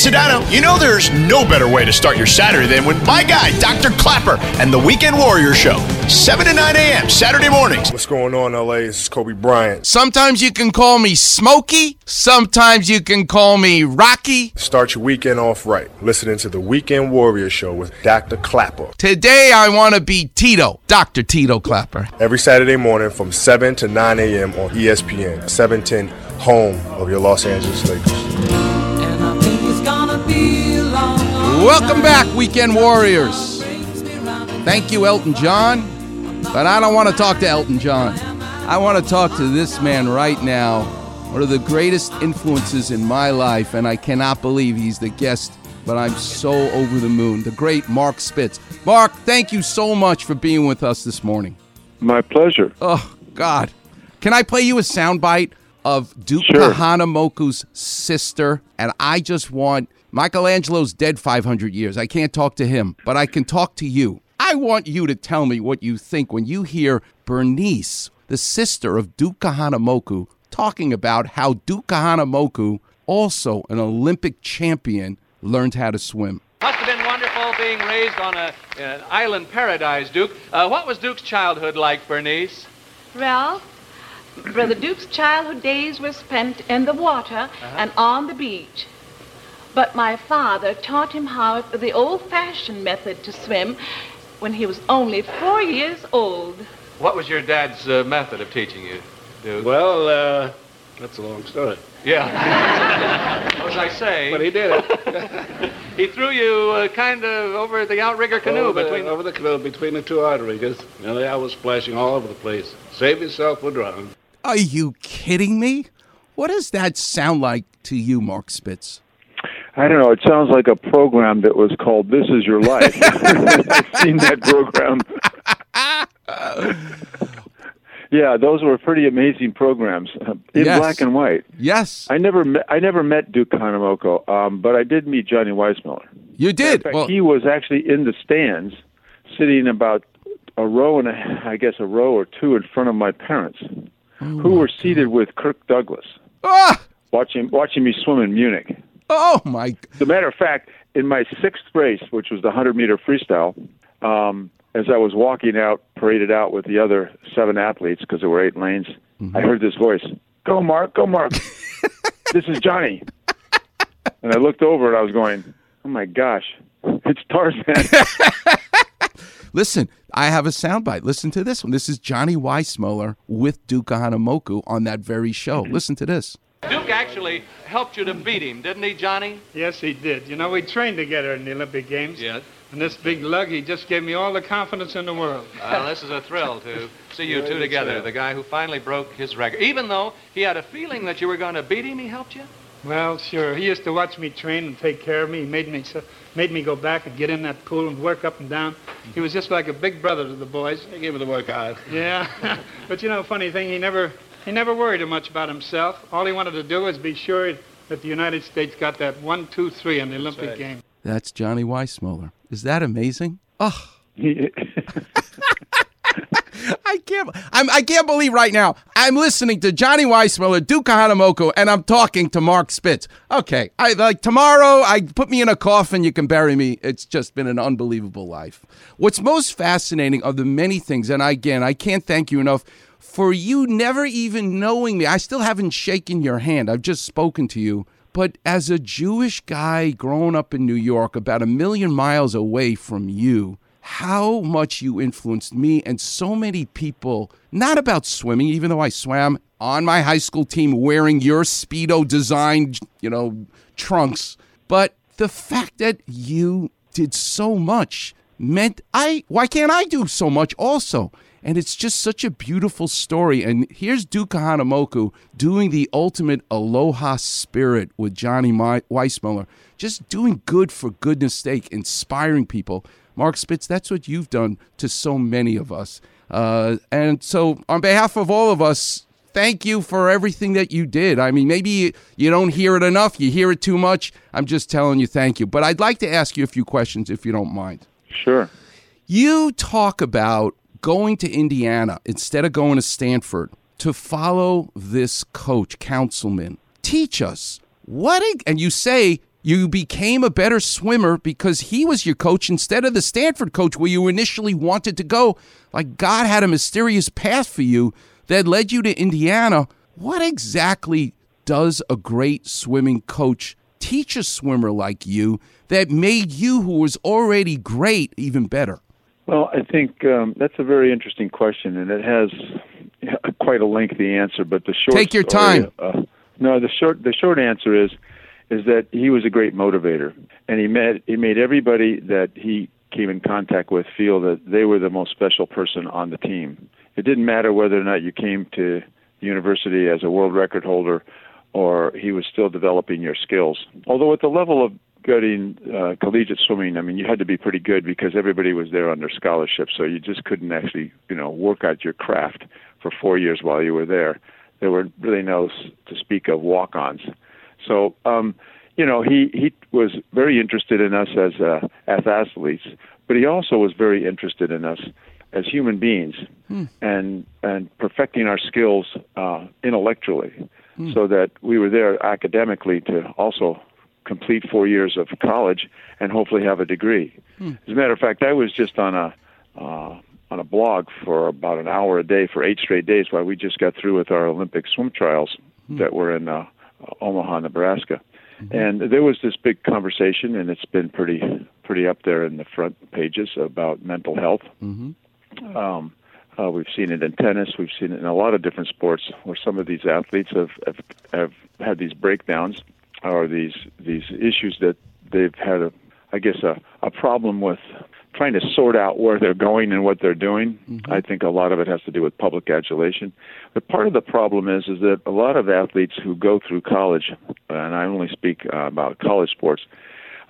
Sedano. You know there's no better way to start your Saturday than with my guy, Dr. Klapper, and the Weekend Warrior Show. 7 to 9 a.m. Saturday mornings. What's going on, LA? This is Kobe Bryant. Sometimes you can call me Smokey. Sometimes you can call me Rocky. Start your weekend off right. Listening to the Weekend Warrior Show with Dr. Klapper. Today I want to be Tito, Dr. Tito Klapper. Every Saturday morning from 7 to 9 a.m. on ESPN, 710, home of your Los Angeles Lakers. Welcome back, Weekend Warriors. Thank you, Elton John. But I don't want to talk to Elton John. I want to talk to this man right now, one of the greatest influences in my life, and I cannot believe he's the guest, but I'm so over the moon. The great Mark Spitz. Mark, thank you so much for being with us this morning. My pleasure. Oh, God. Can I play you a soundbite of Duke Sure. Kahanamoku's sister? And I just want Michelangelo's dead 500 years. I can't talk to him, but I can talk to you. I want you to tell me what you think when you hear Bernice, the sister of Duke Kahanamoku, talking about how Duke Kahanamoku, also an Olympic champion, learned how to swim. Must have been wonderful being raised on a, an island paradise, Duke. Uh, what was Duke's childhood like, Bernice? Ralph, Brother Duke's childhood days were spent in the water and on the beach. But my father taught him how the old-fashioned method to swim when he was only four years old. What was your dad's uh, method of teaching you, Duke? Well, uh, that's a long story. Yeah. As I say, But he did it. he threw you uh, kind of over the outrigger canoe over, between. the, over the canoe between the two outriggers. And know, I was splashing all over the place. Save yourself or drown. Are you kidding me? What does that sound like to you, Mark Spitz? I don't know. It sounds like a program that was called "This Is Your Life." I've seen that program. yeah, those were pretty amazing programs uh, in Yes. black and white. Yes, I never met, I never met Duke Kahanamoku, um, but I did meet Johnny Weissmuller. you did. fact, Well, he was actually in the stands, sitting about a row and a, I guess a row or two in front of my parents, who were seated with Kirk Douglas, ah, watching watching me swim in Munich. oh my! As a matter of fact, in my sixth race, which was the 100 meter freestyle, um, as I was walking out, paraded out with the other seven athletes because there were eight lanes, I heard this voice Go, Mark, go, Mark. this is Johnny. And I looked over and I was going, Oh my gosh, it's Tarzan. Listen, I have a soundbite. Listen to this one. This is Johnny Weissmuller with Duke Hanamoku on that very show. Listen to this. Duke actually helped you to beat him, didn't he, Johnny? Yes, he did. You know, we trained together in the Olympic Games. Yes. And this big lug, he just gave me all the confidence in the world. Well, this is a thrill to see you two together. The guy who finally broke his record. Even though he had a feeling that you were going to beat him, he helped you? Well, sure. He used to watch me train and take care of me. He made me so, made me go back and get in that pool and work up and down. He was just like a big brother to the boys. He gave me the workout. Yeah. but you know, funny thing, he never he never worried much about himself. All he wanted to do was be sure that the United States got that one, two, three in the Olympic right. Games. That's Johnny Weissmuller. Is that amazing? Oh, I can't. I'm, I can't believe right now I'm listening to Johnny Weissmuller, Duke Hanamoku, and I'm talking to Mark Spitz. Okay, I like tomorrow. I put me in a coffin. You can bury me. It's just been an unbelievable life. What's most fascinating are the many things, and again, I can't thank you enough for you never even knowing me. I still haven't shaken your hand. I've just spoken to you. But as a Jewish guy growing up in New York, about a million miles away from you, how much you influenced me and so many people, not about swimming, even though I swam on my high school team wearing your Speedo designed, you know, trunks, but the fact that you did so much meant I, why can't I do so much also? And it's just such a beautiful story. And here's Duke Hanamoku doing the ultimate aloha spirit with Johnny Weissmuller, just doing good for goodness sake, inspiring people. Mark Spitz, that's what you've done to so many of us. Uh, and so, on behalf of all of us, thank you for everything that you did. I mean, maybe you don't hear it enough, you hear it too much. I'm just telling you thank you. But I'd like to ask you a few questions if you don't mind. sure. You talk about going to Indiana instead of going to Stanford to follow this coach, Counsilman. Teach us what, and you say You became a better swimmer because he was your coach instead of the Stanford coach where you initially wanted to go. Like God had a mysterious path for you that led you to Indiana. What exactly does a great swimming coach teach a swimmer like you that made you, who was already great, even better? Well, I think um, that's a very interesting question, and it has quite a lengthy answer. But the short take your story, time. Uh, no, the short the short answer is is that he was a great motivator, and he met he made everybody that he came in contact with feel that they were the most special person on the team. It didn't matter whether or not you came to the university as a world record holder or he was still developing your skills. Although at the level of getting uh, collegiate swimming, I mean, you had to be pretty good because everybody was there under scholarship, so you just couldn't actually, you know, work out your craft for four years while you were there. There were really no to speak of walk-ons. So, um, you know, he he was very interested in us as uh, as athletes, but he also was very interested in us as human beings Hmm. and and perfecting our skills uh, intellectually, Hmm. so that we were there academically to also complete four years of college and hopefully have a degree. Hmm. As a matter of fact, I was just on a uh, on a blog for about an hour a day for eight straight days while we just got through with our Olympic swim trials Hmm. that were in uh, Omaha, Nebraska. And there was this big conversation, and it's been pretty pretty up there in the front pages about mental health. Mm-hmm. Um, uh, we've seen it in tennis. We've seen it in a lot of different sports where some of these athletes have have, have had these breakdowns or these these issues that they've had a I guess a, a problem with trying to sort out where they're going and what they're doing. I think a lot of it has to do with public adulation. But part of the problem is is that a lot of athletes who go through college, and I only speak uh, about college sports,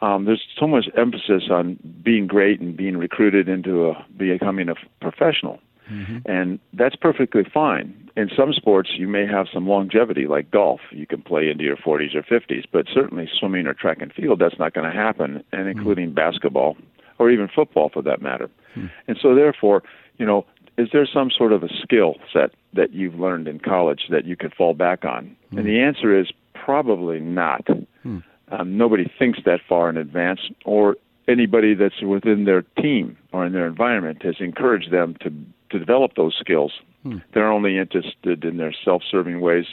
um, there's so much emphasis on being great and being recruited into a, becoming a professional. Mm-hmm. And that's perfectly fine. In some sports, you may have some longevity, like golf. You can play into your 40s or 50s, but certainly swimming or track and field, that's not going to happen, and mm-hmm. including basketball or even football for that matter. Hmm. And so, therefore, you know, is there some sort of a skill set that you've learned in college that you could fall back on? Hmm. And the answer is probably not. Hmm. Um, nobody thinks that far in advance, or anybody that's within their team or in their environment has encouraged them to to develop those skills. They're only interested in their self-serving ways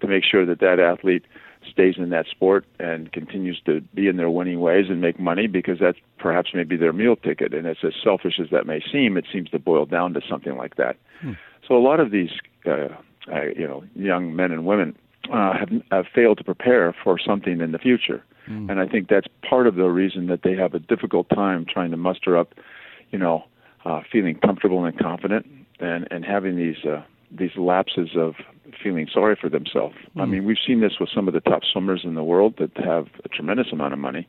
to make sure that that athlete stays in that sport and continues to be in their winning ways and make money because that's perhaps maybe their meal ticket. And it's as selfish as that may seem, it seems to boil down to something like that. So a lot of these, uh, uh, you know, young men and women uh, have, have failed to prepare for something in the future, and I think that's part of the reason that they have a difficult time trying to muster up, you know, uh, feeling comfortable and confident, and and having these uh, these lapses of feeling sorry for themselves. I mean, we've seen this with some of the top swimmers in the world that have a tremendous amount of money,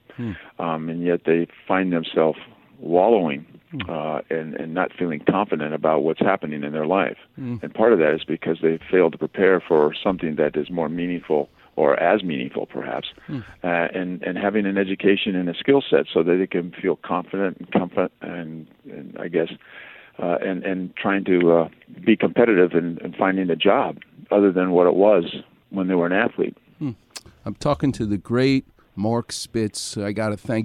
um, and yet they find themselves wallowing uh, and and not feeling confident about what's happening in their life. And part of that is because they failed to prepare for something that is more meaningful or as meaningful, perhaps, uh, and and having an education and a skill set so that they can feel confident and comfort and and I guess. Uh, and and trying to uh, be competitive and, and finding a job other than what it was when they were an athlete. I'm talking to the great Mark Spitz. I got to thank